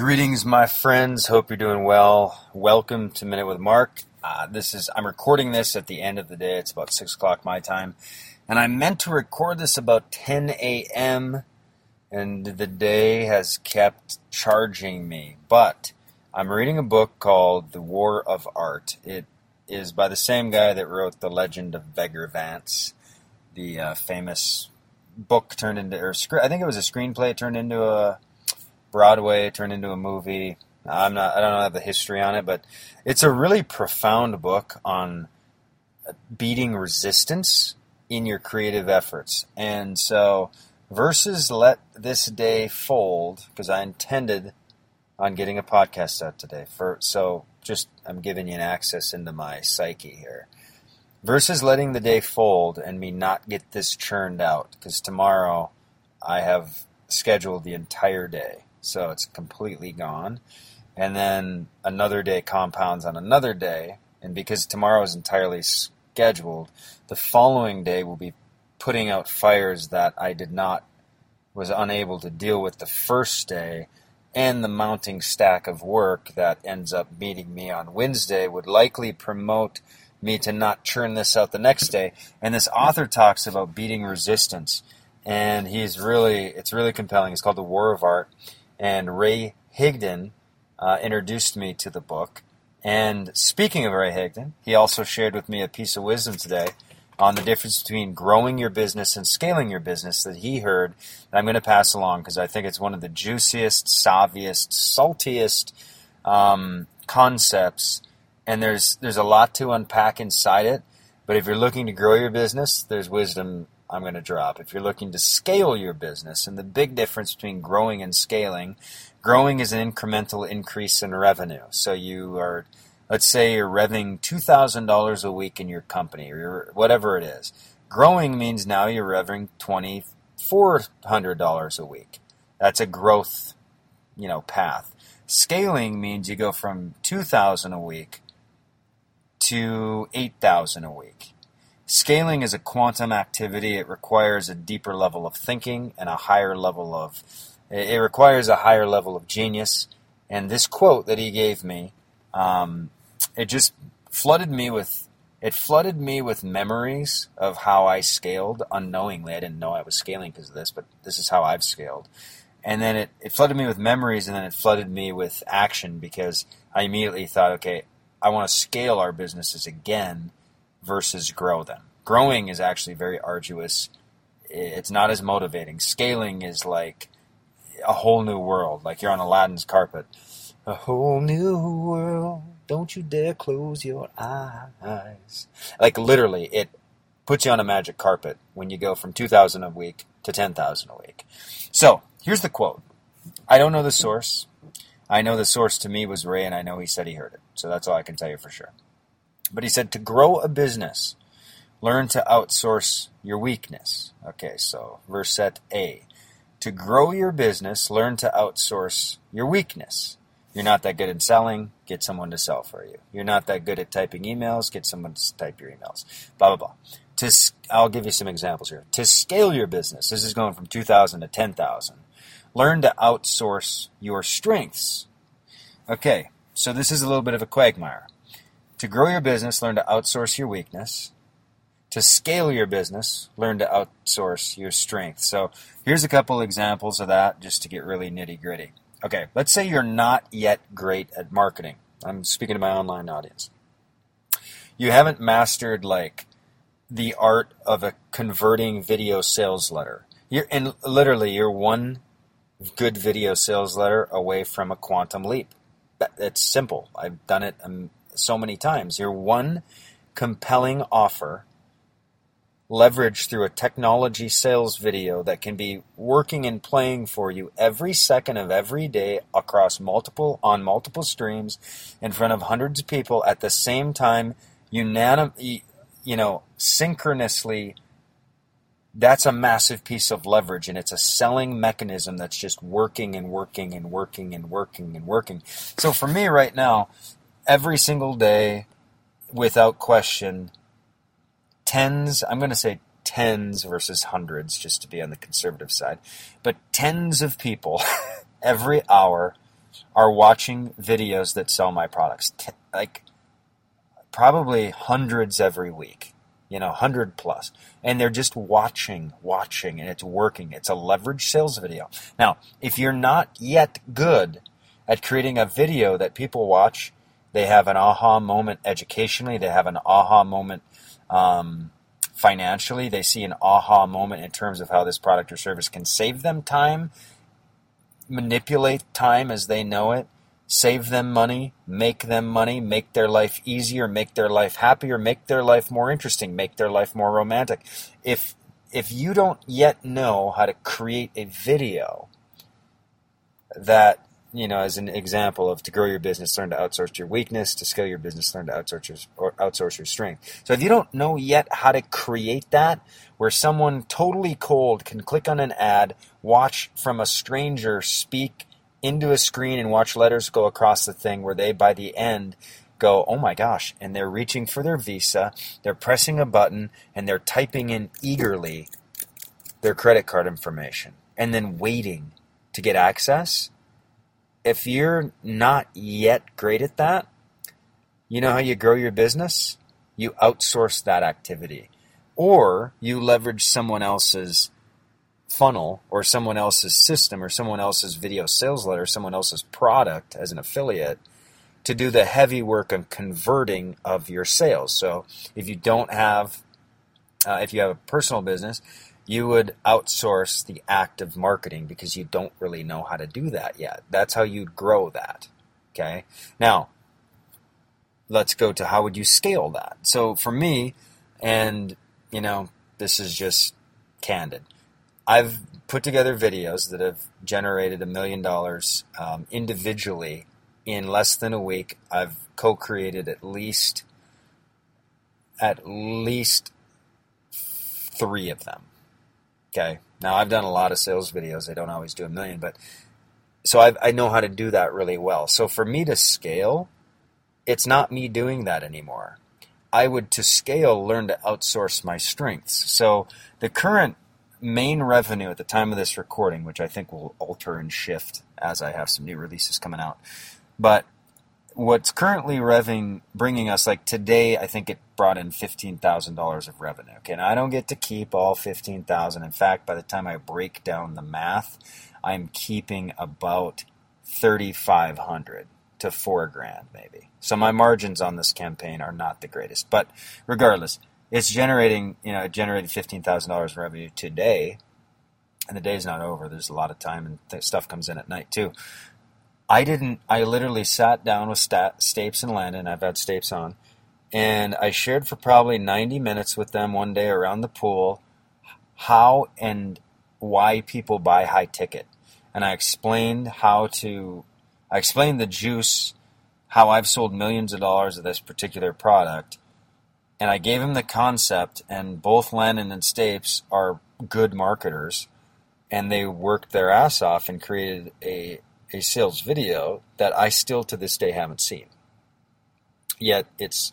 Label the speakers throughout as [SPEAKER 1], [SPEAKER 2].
[SPEAKER 1] Greetings, my friends. Hope you're doing well. Welcome to Minute with Mark. Uh, this is I'm recording this at the end of the day. It's about six o'clock my time, and I meant to record this about 10 a.m. and the day has kept charging me. But I'm reading a book called The War of Art. It is by the same guy that wrote The Legend of Bagger Vance, the uh, famous book turned into or I think it was a screenplay turned into a Broadway turned into a movie. I'm not. I don't know the history on it, but it's a really profound book on beating resistance in your creative efforts. And so, versus let this day fold, because I intended on getting a podcast out today. For so, just I'm giving you an access into my psyche here. Versus letting the day fold and me not get this churned out, because tomorrow I have scheduled the entire day so it's completely gone. And then another day compounds on another day, and because tomorrow is entirely scheduled, the following day will be putting out fires that I did not was unable to deal with the first day and the mounting stack of work that ends up meeting me on Wednesday would likely promote me to not churn this out the next day. And this author talks about beating resistance. And he's really, it's really compelling. It's called The War of Art and Ray Higdon uh, introduced me to the book. And speaking of Ray Higdon, he also shared with me a piece of wisdom today on the difference between growing your business and scaling your business that he heard that I'm going to pass along because I think it's one of the juiciest, savviest, saltiest um, concepts. And there's there's a lot to unpack inside it. But if you're looking to grow your business, there's wisdom I'm going to drop. If you're looking to scale your business, and the big difference between growing and scaling, growing is an incremental increase in revenue. So you are, let's say you're revving $2,000 a week in your company or whatever it is. Growing means now you're revving $2,400 a week. That's a growth, you know, path. Scaling means you go from 2,000 a week to 8,000 a week. Scaling is a quantum activity. It requires a deeper level of thinking and a higher level of, it requires a higher level of genius. And this quote that he gave me, um, it just flooded me with, it flooded me with memories of how I scaled unknowingly. I didn't know I was scaling because of this, but this is how I've scaled. And then it, it flooded me with memories and then it flooded me with action because I immediately thought, okay, I want to scale our businesses again versus grow them. Growing is actually very arduous. It's not as motivating. Scaling is like a whole new world, like you're on Aladdin's carpet. A whole new world. Don't you dare close your eyes. Like literally, it puts you on a magic carpet when you go from 2,000 a week to 10,000 a week. So here's the quote. I don't know the source. I know the source to me was Ray, and I know he said he heard it. So that's all I can tell you for sure. But he said to grow a business, learn to outsource your weakness. Okay, so verse set A. To grow your business, learn to outsource your weakness. You're not that good at selling, get someone to sell for you. You're not that good at typing emails, get someone to type your emails. Blah, blah, blah. To, I'll give you some examples here. To scale your business, this is going from 2,000 to 10,000. Learn to outsource your strengths. Okay, so this is a little bit of a quagmire. To grow your business, learn to outsource your weakness. To scale your business, learn to outsource your strength. So here's a couple examples of that just to get really nitty gritty. Okay, let's say you're not yet great at marketing. I'm speaking to my online audience. You haven't mastered like the art of a converting video sales letter. You're and literally you're one good video sales letter away from a quantum leap. It's simple. I've done it so many times. Your one compelling offer leveraged through a technology sales video that can be working and playing for you every second of every day across multiple on multiple streams in front of hundreds of people at the same time unanim- you know synchronously that's a massive piece of leverage and it's a selling mechanism that's just working and working and working and working and working so for me right now every single day, without question, tens, I'm going to say tens versus hundreds, just to be on the conservative side, but tens of people every hour are watching videos that sell my products. T- like probably hundreds every week, you know, 100. And they're just watching, watching, and it's working. It's a leverage sales video. Now, if you're not yet good at creating a video that people watch, they have an aha moment educationally, they have an aha moment um, financially, they see an aha moment in terms of how this product or service can save them time, manipulate time as they know it save them money, make them money, make their life easier, make their life happier, make their life more interesting, make their life more romantic. If if you don't yet know how to create a video that you know, as an example of to grow your business, learn to outsource your weakness. To scale your business, learn to outsource your or outsource your strength. So if you don't know yet how to create that, where someone totally cold can click on an ad, watch from a stranger speak into a screen and watch letters go across the thing where they, by the end, go, oh my gosh, and they're reaching for their visa, they're pressing a button, and they're typing in eagerly their credit card information and then waiting to get access. If you're not yet great at that, you know how you grow your business? You outsource that activity. Or you leverage someone else's funnel or someone else's system or someone else's video sales letter, someone else's product as an affiliate to do the heavy work of converting of your sales. So if you don't have, uh, if you have a personal business, you would outsource the act of marketing because you don't really know how to do that yet. That's how you'd grow that. Okay. Now, let's go to how would you scale that? So for me, and you know, this is just candid. I've put together videos that have generated a million dollars um, individually in less than a week. I've co-created at least at least three of them. Okay. Now I've done a lot of sales videos. I don't always do a million, but so I've, I know how to do that really well. So for me to scale, it's not me doing that anymore. I would to scale learn to outsource my strengths. So the current main revenue at the time of this recording, which I think will alter and shift as I have some new releases coming out. But what's currently revving, bringing us like today, I think it brought in fifteen thousand dollars of revenue. Okay, and I don't get to keep all fifteen thousand. In fact, by the time I break down the math, I'm keeping about thirty five hundred to four grand maybe. So my margins on this campaign are not the greatest, but regardless, it's generating, you know, it generated fifteen thousand dollars in revenue today, and the day's not over. There's a lot of time, and th- stuff comes in at night too. I didn't. I literally sat down with Stapes and Landon. I've had Stapes on, and I shared for probably ninety minutes with them one day around the pool how and why people buy high ticket, and I explained how to. I explained the juice, how I've sold millions of dollars of this particular product and I gave him the concept, and both Landon and Stapes are good marketers, and they worked their ass off and created a, a sales video that I still to this day haven't seen. Yet it's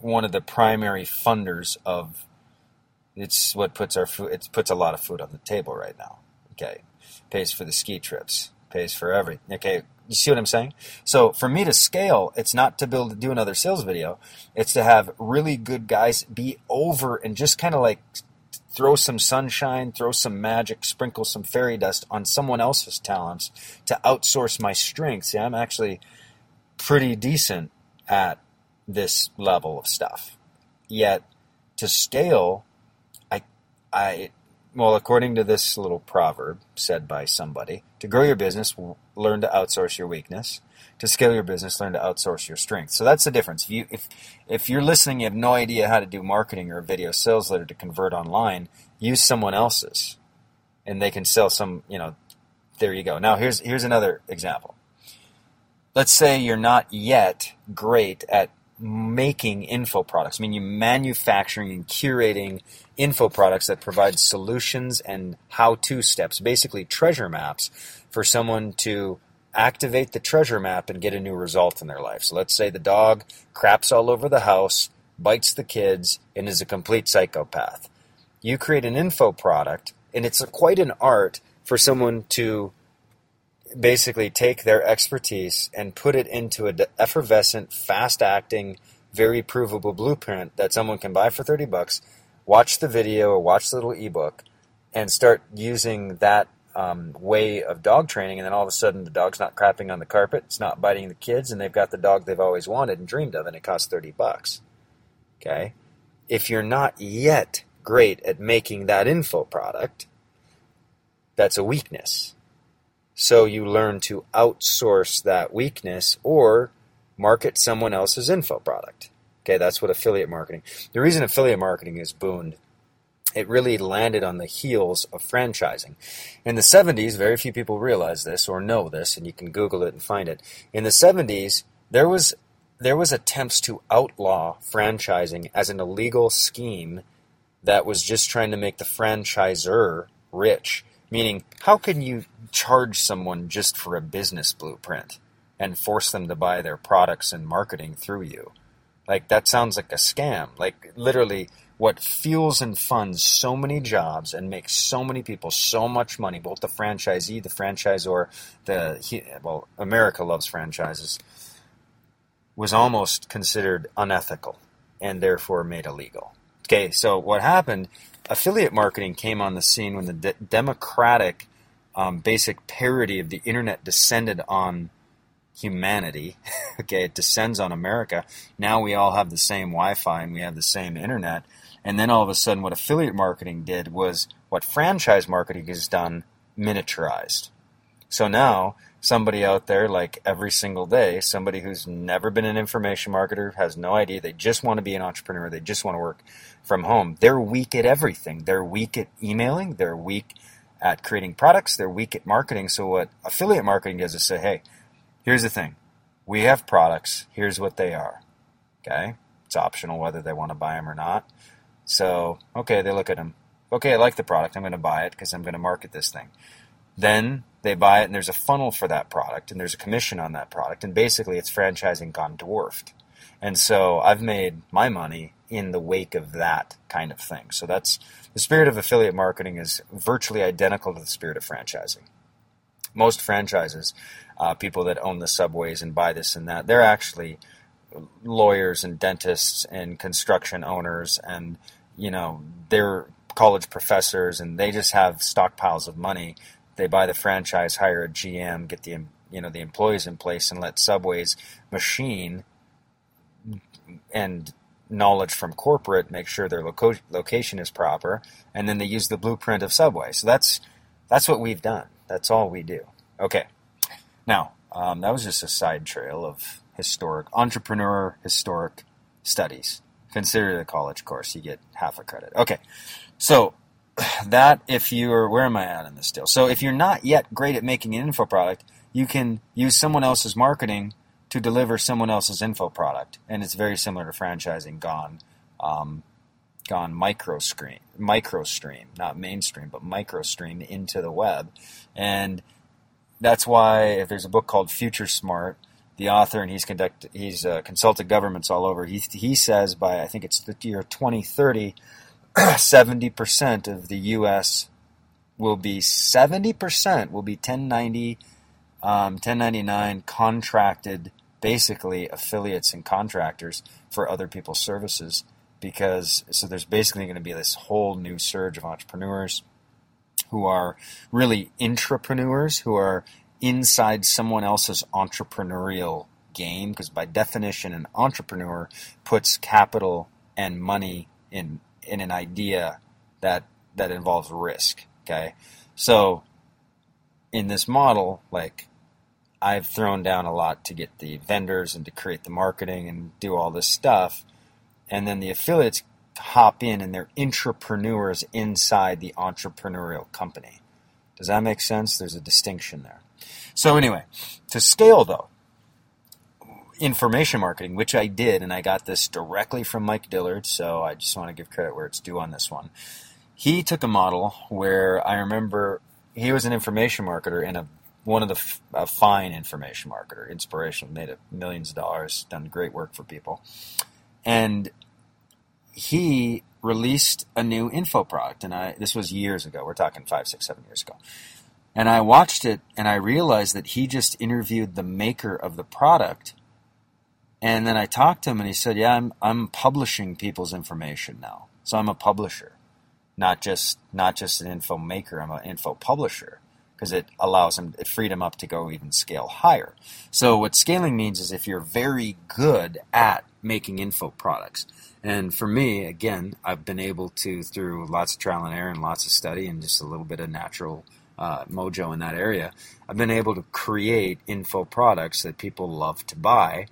[SPEAKER 1] one of the primary funders of it's what puts our food it puts a lot of food on the table right now. Okay. Pays for the ski trips, pays for everything. Okay, you see what I'm saying? So for me to scale, it's not to build do another sales video. It's to have really good guys be over and just kind of like throw some sunshine, throw some magic, sprinkle some fairy dust on someone else's talents to outsource my strengths. Yeah, I'm actually pretty decent at this level of stuff. Yet to scale, I I well, according to this little proverb said by somebody, to grow your business, learn to outsource your weakness. To scale your business, learn to outsource your strength. So that's the difference. If you if if you're listening, you have no idea how to do marketing or video sales letter to convert online, use someone else's, and they can sell some. You know, there you go. Now here's here's another example. Let's say you're not yet great at making info products. I mean, you manufacturing and curating info products that provide solutions and how-to steps, basically treasure maps for someone to activate the treasure map and get a new result in their life. So let's say the dog craps all over the house, bites the kids, and is a complete psychopath. You create an info product, and it's quite an art for someone to basically take their expertise and put it into an effervescent, fast acting, very provable blueprint that someone can buy for 30 bucks, watch the video or watch the little ebook, and start using that um, way of dog training. And then all of a sudden, the dog's not crapping on the carpet, it's not biting the kids, and they've got the dog they've always wanted and dreamed of, and it costs 30 bucks. Okay? If you're not yet great at making that info product, that's a weakness. So you learn to outsource that weakness or market someone else's info product. Okay, that's what affiliate marketing. The reason affiliate marketing is boomed, it really landed on the heels of franchising. In the 70s, very few people realize this or know this, and you can Google it and find it. In the 70s, there was there was attempts to outlaw franchising as an illegal scheme that was just trying to make the franchisor rich. Meaning, how can you charge someone just for a business blueprint and force them to buy their products and marketing through you? Like, that sounds like a scam. Like, literally, what fuels and funds so many jobs and makes so many people so much money, both the franchisee, the franchisor, the, well, America loves franchises, was almost considered unethical and therefore made illegal. Okay, so what happened affiliate marketing came on the scene when the de- democratic um, basic parody of the internet descended on humanity. okay, it descends on America. Now we all have the same Wi Fi and we have the same internet. And then all of a sudden, what affiliate marketing did was what franchise marketing has done miniaturized. So now somebody out there like every single day, somebody who's never been an information marketer, has no idea, they just want to be an entrepreneur, they just want to work from home. They're weak at everything. They're weak at emailing, they're weak at creating products, they're weak at marketing. So what affiliate marketing does is say, hey, here's the thing. We have products, here's what they are. Okay? It's optional whether they want to buy them or not. So, okay, they look at them. Okay, I like the product. I'm going to buy it because I'm going to market this thing. Then they buy it and there's a funnel for that product and there's a commission on that product and basically it's franchising gone dwarfed and so i've made my money in the wake of that kind of thing so that's the spirit of affiliate marketing is virtually identical to the spirit of franchising most franchises uh, people that own the subways and buy this and that they're actually lawyers and dentists and construction owners and you know they're college professors and they just have stockpiles of money they buy the franchise, hire a GM, get the you know the employees in place, and let Subway's machine and knowledge from corporate make sure their loco- location is proper, and then they use the blueprint of Subway. So that's that's what we've done. That's all we do. Okay, now um, that was just a side trail of historic entrepreneur historic studies. Consider the college course; you get half a credit. Okay, so that if you're where am I at in this deal? So if you're not yet great at making an info product, you can use someone else's marketing to deliver someone else's info product, and it's very similar to franchising gone, um, gone micro screen, micro stream, not mainstream, but micro stream into the web, and that's why if there's a book called Future Smart, the author and he's conduct he's uh, consulted governments all over. He he says by I think it's the year 2030 70% of the U.S. will be 70% will be 1090, um, 1099 contracted, basically affiliates and contractors for other people's services. Because so there's basically going to be this whole new surge of entrepreneurs who are really intrapreneurs who are inside someone else's entrepreneurial game. Because by definition, an entrepreneur puts capital and money in in an idea that that involves risk. Okay, so in this model, like I've thrown down a lot to get the vendors and to create the marketing and do all this stuff, and then the affiliates hop in and they're entrepreneurs inside the entrepreneurial company. Does that make sense? There's a distinction there. So anyway, to scale though, information marketing, which I did, and I got this directly from Mike Dillard, so I just want to give credit where it's due on this one. He took a model where I remember he was an information marketer and a one of the a fine information marketer, inspirational, made millions of dollars, done great work for people, and he released a new info product, and I this was years ago. We're talking five, six, seven years ago And I watched it and I realized that he just interviewed the maker of the product. And then I talked to him and he said, "Yeah, I'm I'm publishing people's information now. So I'm a publisher, not just not just an info maker. I'm an info publisher." because it allows him, it freed him up to go even scale higher. So what scaling means is if you're very good at making info products. And for me, again, I've been able to, through lots of trial and error and lots of study and just a little bit of natural uh, mojo in that area, I've been able to create info products that people love to buy,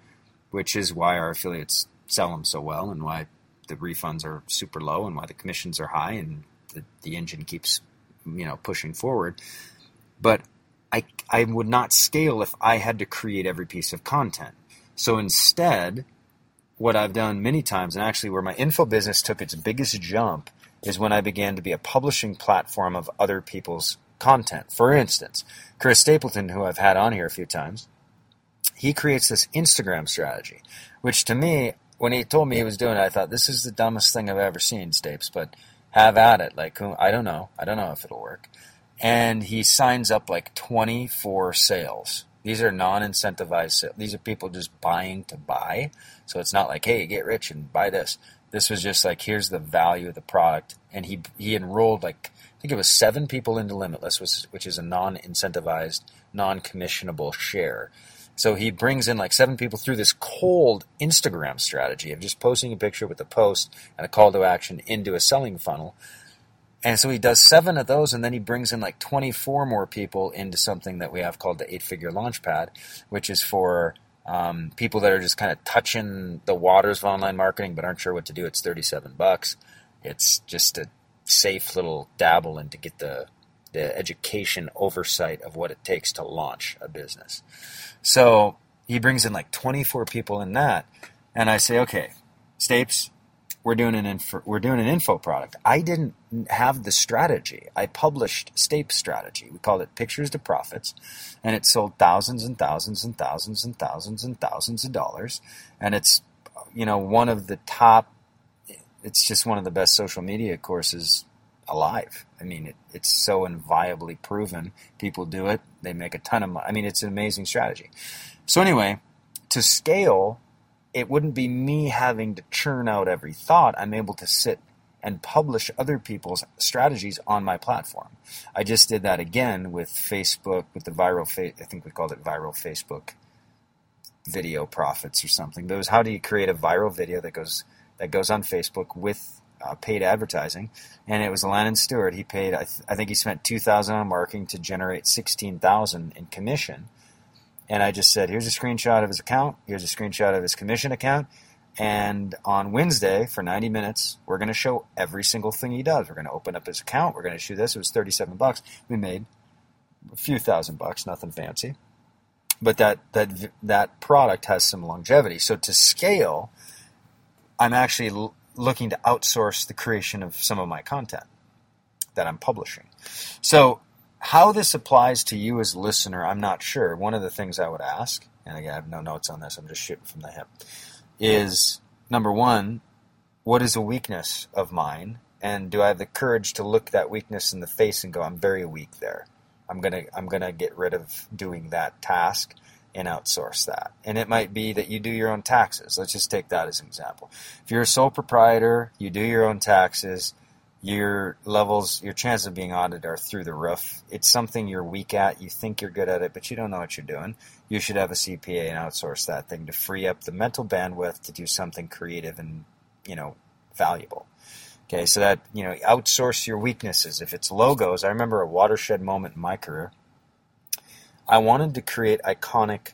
[SPEAKER 1] which is why our affiliates sell them so well and why the refunds are super low and why the commissions are high and the, the engine keeps you know pushing forward but I, I would not scale if I had to create every piece of content. So instead, what I've done many times, and actually where my info business took its biggest jump, is when I began to be a publishing platform of other people's content. For instance, Chris Stapleton, who I've had on here a few times, he creates this Instagram strategy, which to me, when he told me he was doing it, I thought this is the dumbest thing I've ever seen, Stapes, but have at it. Like, I don't know. I don't know if it'll work and he signs up like 24 sales. These are non-incentivized sales. These are people just buying to buy. So it's not like, hey, get rich and buy this. This was just like, here's the value of the product. And he he enrolled like I think it was seven people into Limitless, which, which is a non-incentivized, non-commissionable share. So he brings in like seven people through this cold Instagram strategy of just posting a picture with a post and a call to action into a selling funnel. And so he does seven of those, and then he brings in like 24 more people into something that we have called the eight figure launchpad, which is for um, people that are just kind of touching the waters of online marketing but aren't sure what to do. It's 37 bucks. It's just a safe little dabble and to get the the education oversight of what it takes to launch a business. So he brings in like 24 people in that, and I say, okay, Stapes, we're doing an info, we're doing an info product. I didn't have the strategy. I published Stape strategy. We called it Pictures to Profits, and it sold thousands and thousands and thousands and thousands and thousands of dollars. And it's you know one of the top. It's just one of the best social media courses alive. I mean, it, it's so inviolably proven. People do it. They make a ton of money. I mean, it's an amazing strategy. So anyway, to scale it wouldn't be me having to churn out every thought. I'm able to sit and publish other people's strategies on my platform. I just did that again with Facebook, with the viral, fa- I think we called it viral Facebook video profits or something. But it was how do you create a viral video that goes that goes on Facebook with uh, paid advertising? And it was Landon Stewart. He paid, I, th- I think he spent two thousand on marketing to generate sixteen thousand in commission and I just said, here's a screenshot of his account, here's a screenshot of his commission account, and on Wednesday for 90 minutes, we're going to show every single thing he does. We're going to open up his account. We're going to show this. It was 37 bucks. We made a few thousand bucks, nothing fancy. But that that that product has some longevity. So to scale, I'm actually l- looking to outsource the creation of some of my content that I'm publishing. So how this applies to you as listener, I'm not sure. One of the things I would ask, and again, I have no notes on this, I'm just shooting from the hip, is number one, what is a weakness of mine? And do I have the courage to look that weakness in the face and go, I'm very weak there. I'm gonna I'm gonna get rid of doing that task and outsource that. And it might be that you do your own taxes. Let's just take that as an example. If you're a sole proprietor, you do your own taxes, your levels, your chances of being audited are through the roof. It's something you're weak at. You think you're good at it, but you don't know what you're doing. You should have a CPA and outsource that thing to free up the mental bandwidth to do something creative and, you know, valuable. Okay, so that, you know, outsource your weaknesses. If it's logos, I remember a watershed moment in my career. I wanted to create iconic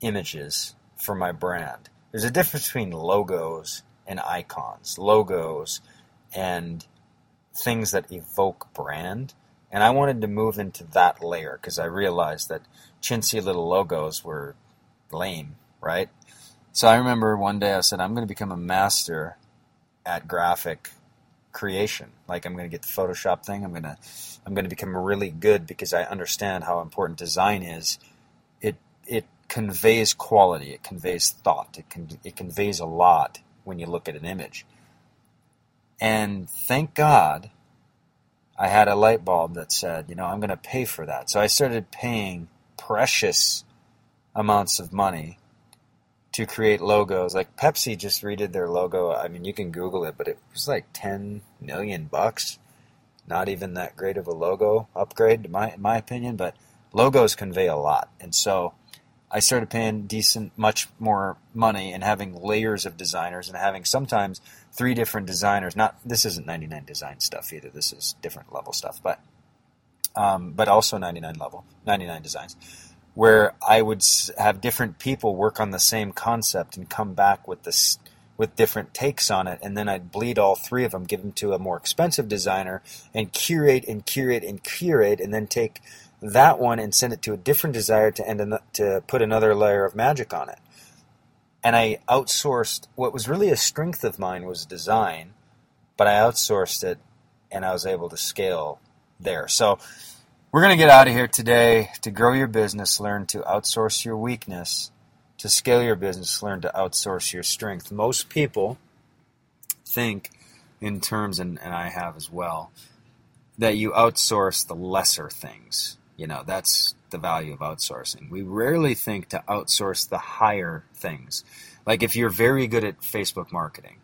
[SPEAKER 1] images for my brand. There's a difference between logos and icons. Logos and things that evoke brand. And I wanted to move into that layer because I realized that chintzy little logos were lame, right? So I remember one day I said, I'm going to become a master at graphic creation. Like I'm going to get the Photoshop thing. I'm going to I'm going to become really good because I understand how important design is. It it conveys quality. It conveys thought. It can it conveys a lot when you look at an image. And thank God I had a light bulb that said, you know, I'm going to pay for that. So I started paying precious amounts of money to create logos. Like Pepsi just redid their logo. I mean, you can Google it, but it was like 10 million bucks. Not even that great of a logo upgrade, in my, in my opinion, but logos convey a lot. And so I started paying decent, much more money and having layers of designers and having sometimes three different designers. Not this isn't 99 design stuff either. This is different level stuff, but um, but also 99 level, 99 designs, where I would have different people work on the same concept and come back with this with different takes on it, and then I'd bleed all three of them, give them to a more expensive designer, and curate and curate and curate, and then take that one and send it to a different designer to end to put another layer of magic on it and I outsourced what was really a strength of mine was design, but I outsourced it and I was able to scale there. So we're going to get out of here today to grow your business, learn to outsource your weakness, to scale your business, learn to outsource your strength. Most people think in terms, and, and I have as well, that you outsource the lesser things. You know, that's the value of outsourcing. We rarely think to outsource the higher things. Like if you're very good at Facebook marketing,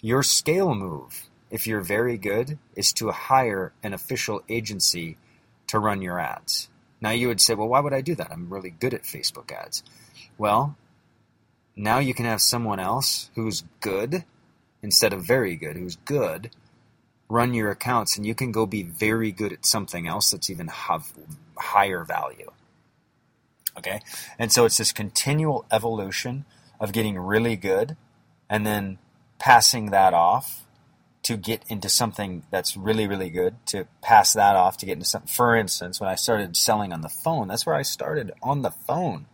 [SPEAKER 1] your scale move, if you're very good, is to hire an official agency to run your ads. Now you would say, well, why would I do that? I'm really good at Facebook ads. Well, now you can have someone else who's good instead of very good, who's good, run your accounts and you can go be very good at something else that's even have higher value. Okay? And so it's this continual evolution of getting really good and then passing that off to get into something that's really, really good, to pass that off to get into something. For instance, when I started selling on the phone, that's where I started on the phone.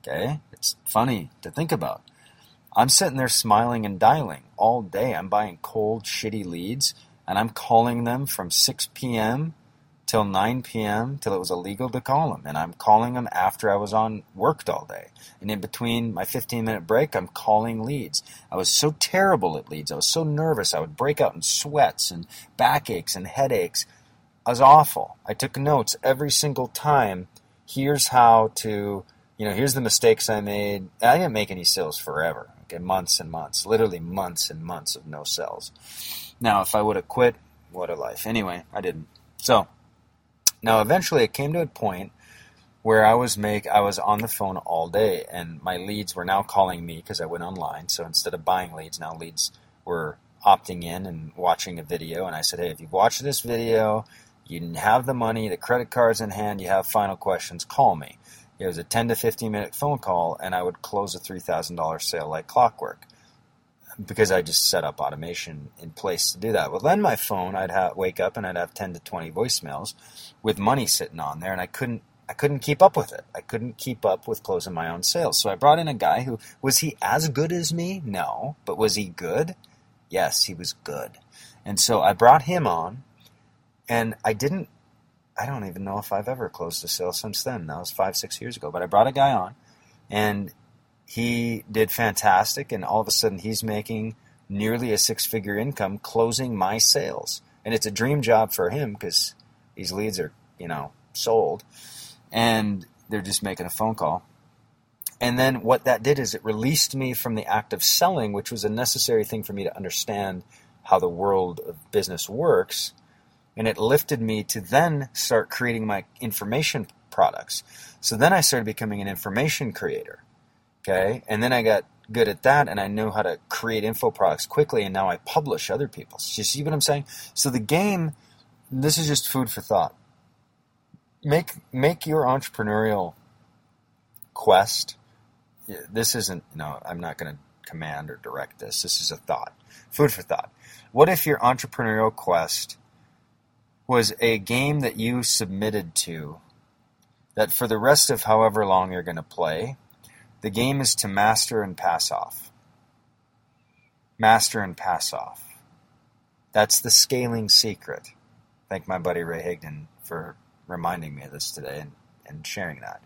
[SPEAKER 1] Okay? It's funny to think about. I'm sitting there smiling and dialing all day. I'm buying cold, shitty leads and I'm calling them from 6 p.m. till 9 p.m. till it was illegal to call them. And I'm calling them after I was on worked all day. And in between my 15 minute break, I'm calling leads. I was so terrible at leads. I was so nervous. I would break out in sweats and backaches and headaches. I was awful. I took notes every single time. Here's how to, you know, here's the mistakes I made. I didn't make any sales forever. Okay, months and months, literally months and months of no sales. Now, if I would have quit, what a life. Anyway, I didn't. So, now eventually it came to a point where I was make I was on the phone all day, and my leads were now calling me because I went online. So instead of buying leads, now leads were opting in and watching a video. And I said, hey, if you've watched this video, you have the money, the credit card's in hand, you have final questions, call me. It was a 10 to 15 minute phone call, and I would close a $3,000 sale like clockwork because I just set up automation in place to do that. Well, then my phone, I'd have, wake up and I'd have 10 to 20 voicemails with money sitting on there, and I couldn't I couldn't keep up with it. I couldn't keep up with closing my own sales. So I brought in a guy who was he as good as me? No, but was he good? Yes, he was good. And so I brought him on, and I didn't. I don't even know if I've ever closed a sale since then. That was five, six years ago. But I brought a guy on, and he did fantastic, and all of a sudden he's making nearly a six figure income closing my sales. And it's a dream job for him because these leads are, you know, sold and they're just making a phone call. And then what that did is it released me from the act of selling, which was a necessary thing for me to understand how the world of business works. And it lifted me to then start creating my information products. So then I started becoming an information creator. Okay. And then I got good at that and I knew how to create info products quickly and now I publish other people's. You see what I'm saying? So the game, this is just food for thought. Make make your entrepreneurial quest. This isn't no, I'm not going to command or direct this. This is a thought. Food for thought. What if your entrepreneurial quest was a game that you submitted to that for the rest of however long you're going to play, the game is to master and pass off. Master and pass off. That's the scaling secret. Thank my buddy Ray Higdon for reminding me of this today and, and sharing that.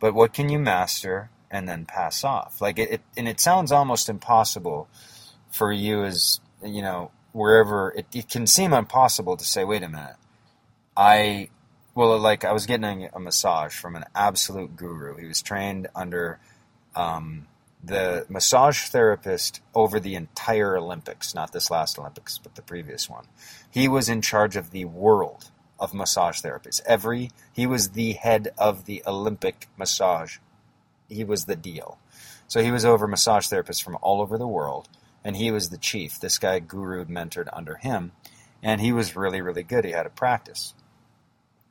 [SPEAKER 1] But what can you master and then pass off? Like it, it and it sounds almost impossible for you as you know wherever it, it can seem impossible to say, wait a minute, I well, like I was getting a massage from an absolute guru. He was trained under um, the massage therapist over the entire Olympics, not this last Olympics, but the previous one. He was in charge of the world of massage therapists. Every he was the head of the Olympic massage. He was the deal. So he was over massage therapists from all over the world, and he was the chief. This guy guru mentored under him, and he was really, really good. He had a practice,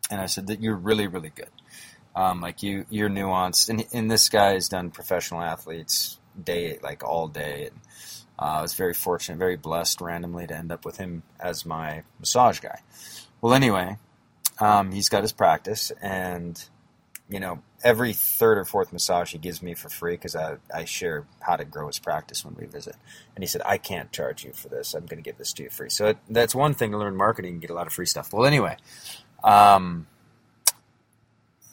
[SPEAKER 1] and I said that you're really, really good. Um, like you, you're nuanced, and, and this guy has done professional athletes day, like all day. And uh, I was very fortunate, very blessed, randomly to end up with him as my massage guy. Well, anyway, um, he's got his practice, and you know, every third or fourth massage he gives me for free because I, I share how to grow his practice when we visit. And he said, I can't charge you for this. I'm going to give this to you free. So it, that's one thing to learn marketing and get a lot of free stuff. Well, anyway, um,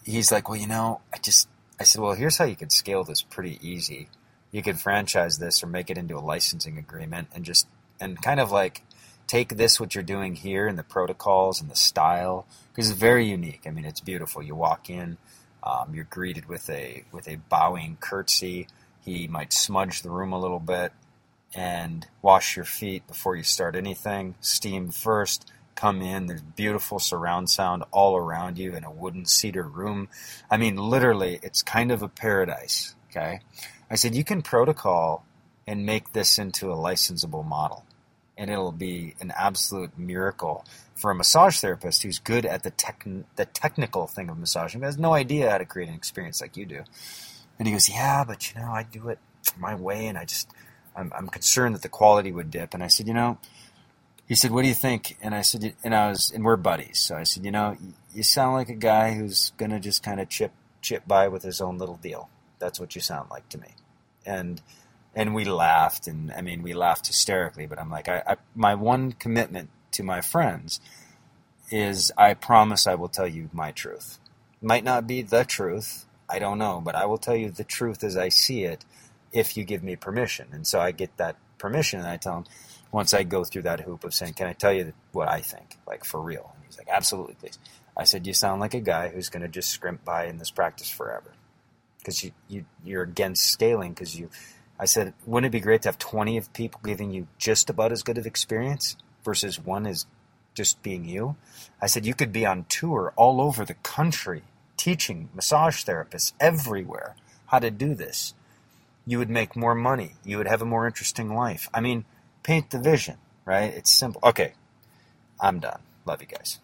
[SPEAKER 1] he's like, well, you know, I just, I said, well, here's how you could scale this pretty easy. You could franchise this or make it into a licensing agreement and just, and kind of like take this, what you're doing here and the protocols and the style, because it's very unique. I mean, it's beautiful. You walk in, um, you're greeted with a, with a bowing curtsy. He might smudge the room a little bit and wash your feet before you start anything. Steam first come in. There's beautiful surround sound all around you in a wooden cedar room. I mean, literally, it's kind of a paradise. Okay. I said, you can protocol and make this into a licensable model. And it'll be an absolute miracle for a massage therapist who's good at the tech, the technical thing of massaging, but has no idea how to create an experience like you do. And he goes, yeah, but you know, I do it my way, and I just, I'm, I'm concerned that the quality would dip. And I said, you know, he said, "What do you think?" And I said, and I was, and we're buddies. So I said, you know, you sound like a guy who's gonna just kind of chip chip by with his own little deal. That's what you sound like to me. And and we laughed, and I mean, we laughed hysterically. But I'm like, I, I my one commitment to my friends is I promise I will tell you my truth. Might not be the truth. I don't know, but I will tell you the truth as I see it if you give me permission. And so I get that permission, and I tell him once I go through that hoop of saying, "Can I tell you what I think, like for real?" And he's like, "Absolutely, please." I said, "You sound like a guy who's going to just scrimp by in this practice forever, because you you you're against scaling because you." I said, "Wouldn't it be great to have twenty of people giving you just about as good of experience versus one is just being you?" I said, "You could be on tour all over the country." Teaching massage therapists everywhere how to do this you would make more money. You would have a more interesting life. I mean, paint the vision, right? It's simple. Okay, I'm done. Love you guys.